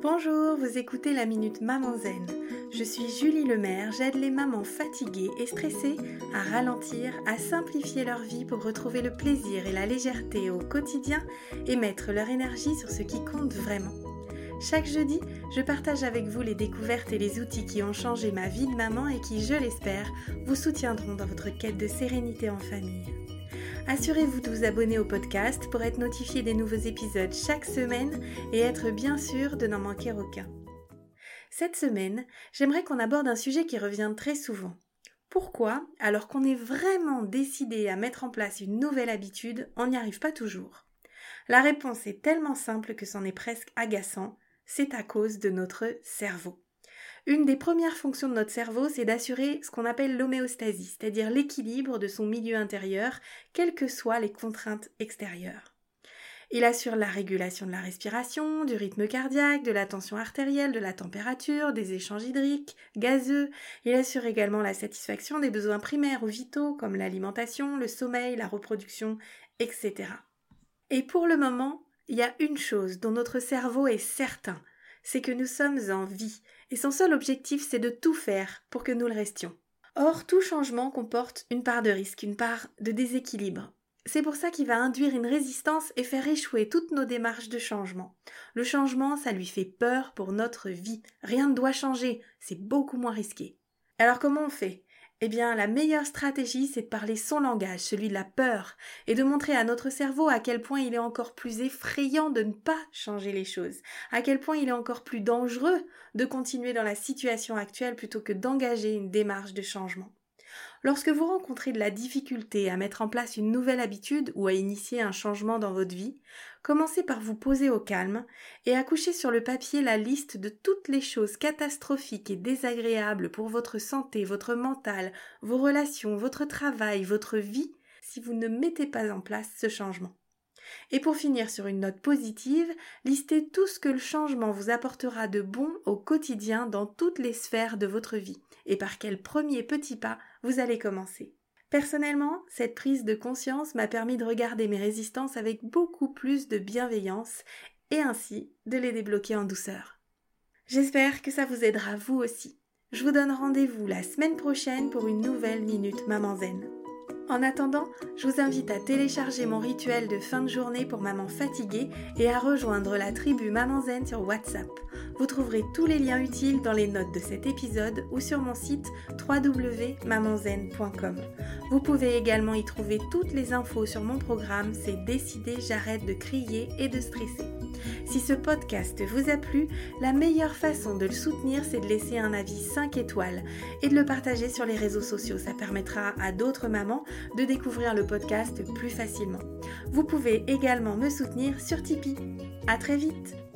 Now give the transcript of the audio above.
Bonjour, vous écoutez la Minute Maman Zen. Je suis Julie Lemaire, j'aide les mamans fatiguées et stressées à ralentir, à simplifier leur vie pour retrouver le plaisir et la légèreté au quotidien et mettre leur énergie sur ce qui compte vraiment. Chaque jeudi, je partage avec vous les découvertes et les outils qui ont changé ma vie de maman et qui, je l'espère, vous soutiendront dans votre quête de sérénité en famille. Assurez-vous de vous abonner au podcast pour être notifié des nouveaux épisodes chaque semaine et être bien sûr de n'en manquer aucun. Cette semaine, j'aimerais qu'on aborde un sujet qui revient très souvent. Pourquoi, alors qu'on est vraiment décidé à mettre en place une nouvelle habitude, on n'y arrive pas toujours? La réponse est tellement simple que c'en est presque agaçant, c'est à cause de notre cerveau. Une des premières fonctions de notre cerveau, c'est d'assurer ce qu'on appelle l'homéostasie, c'est-à-dire l'équilibre de son milieu intérieur, quelles que soient les contraintes extérieures. Il assure la régulation de la respiration, du rythme cardiaque, de la tension artérielle, de la température, des échanges hydriques, gazeux. Il assure également la satisfaction des besoins primaires ou vitaux comme l'alimentation, le sommeil, la reproduction, etc. Et pour le moment, il y a une chose dont notre cerveau est certain, c'est que nous sommes en vie, et son seul objectif c'est de tout faire pour que nous le restions. Or, tout changement comporte une part de risque, une part de déséquilibre. C'est pour ça qu'il va induire une résistance et faire échouer toutes nos démarches de changement. Le changement, ça lui fait peur pour notre vie. Rien ne doit changer, c'est beaucoup moins risqué. Alors comment on fait? Eh bien, la meilleure stratégie, c'est de parler son langage, celui de la peur, et de montrer à notre cerveau à quel point il est encore plus effrayant de ne pas changer les choses, à quel point il est encore plus dangereux de continuer dans la situation actuelle plutôt que d'engager une démarche de changement. Lorsque vous rencontrez de la difficulté à mettre en place une nouvelle habitude ou à initier un changement dans votre vie, commencez par vous poser au calme et à coucher sur le papier la liste de toutes les choses catastrophiques et désagréables pour votre santé, votre mental, vos relations, votre travail, votre vie, si vous ne mettez pas en place ce changement. Et pour finir sur une note positive, listez tout ce que le changement vous apportera de bon au quotidien dans toutes les sphères de votre vie et par quel premier petit pas vous allez commencer. Personnellement, cette prise de conscience m'a permis de regarder mes résistances avec beaucoup plus de bienveillance et ainsi de les débloquer en douceur. J'espère que ça vous aidera vous aussi. Je vous donne rendez-vous la semaine prochaine pour une nouvelle Minute Maman Zen. En attendant, je vous invite à télécharger mon rituel de fin de journée pour maman fatiguée et à rejoindre la tribu Maman Zen sur WhatsApp. Vous trouverez tous les liens utiles dans les notes de cet épisode ou sur mon site www.mamanzen.com. Vous pouvez également y trouver toutes les infos sur mon programme C'est décidé, j'arrête de crier et de stresser. Si ce podcast vous a plu, la meilleure façon de le soutenir, c'est de laisser un avis 5 étoiles et de le partager sur les réseaux sociaux. Ça permettra à d'autres mamans de découvrir le podcast plus facilement. Vous pouvez également me soutenir sur Tipeee. À très vite!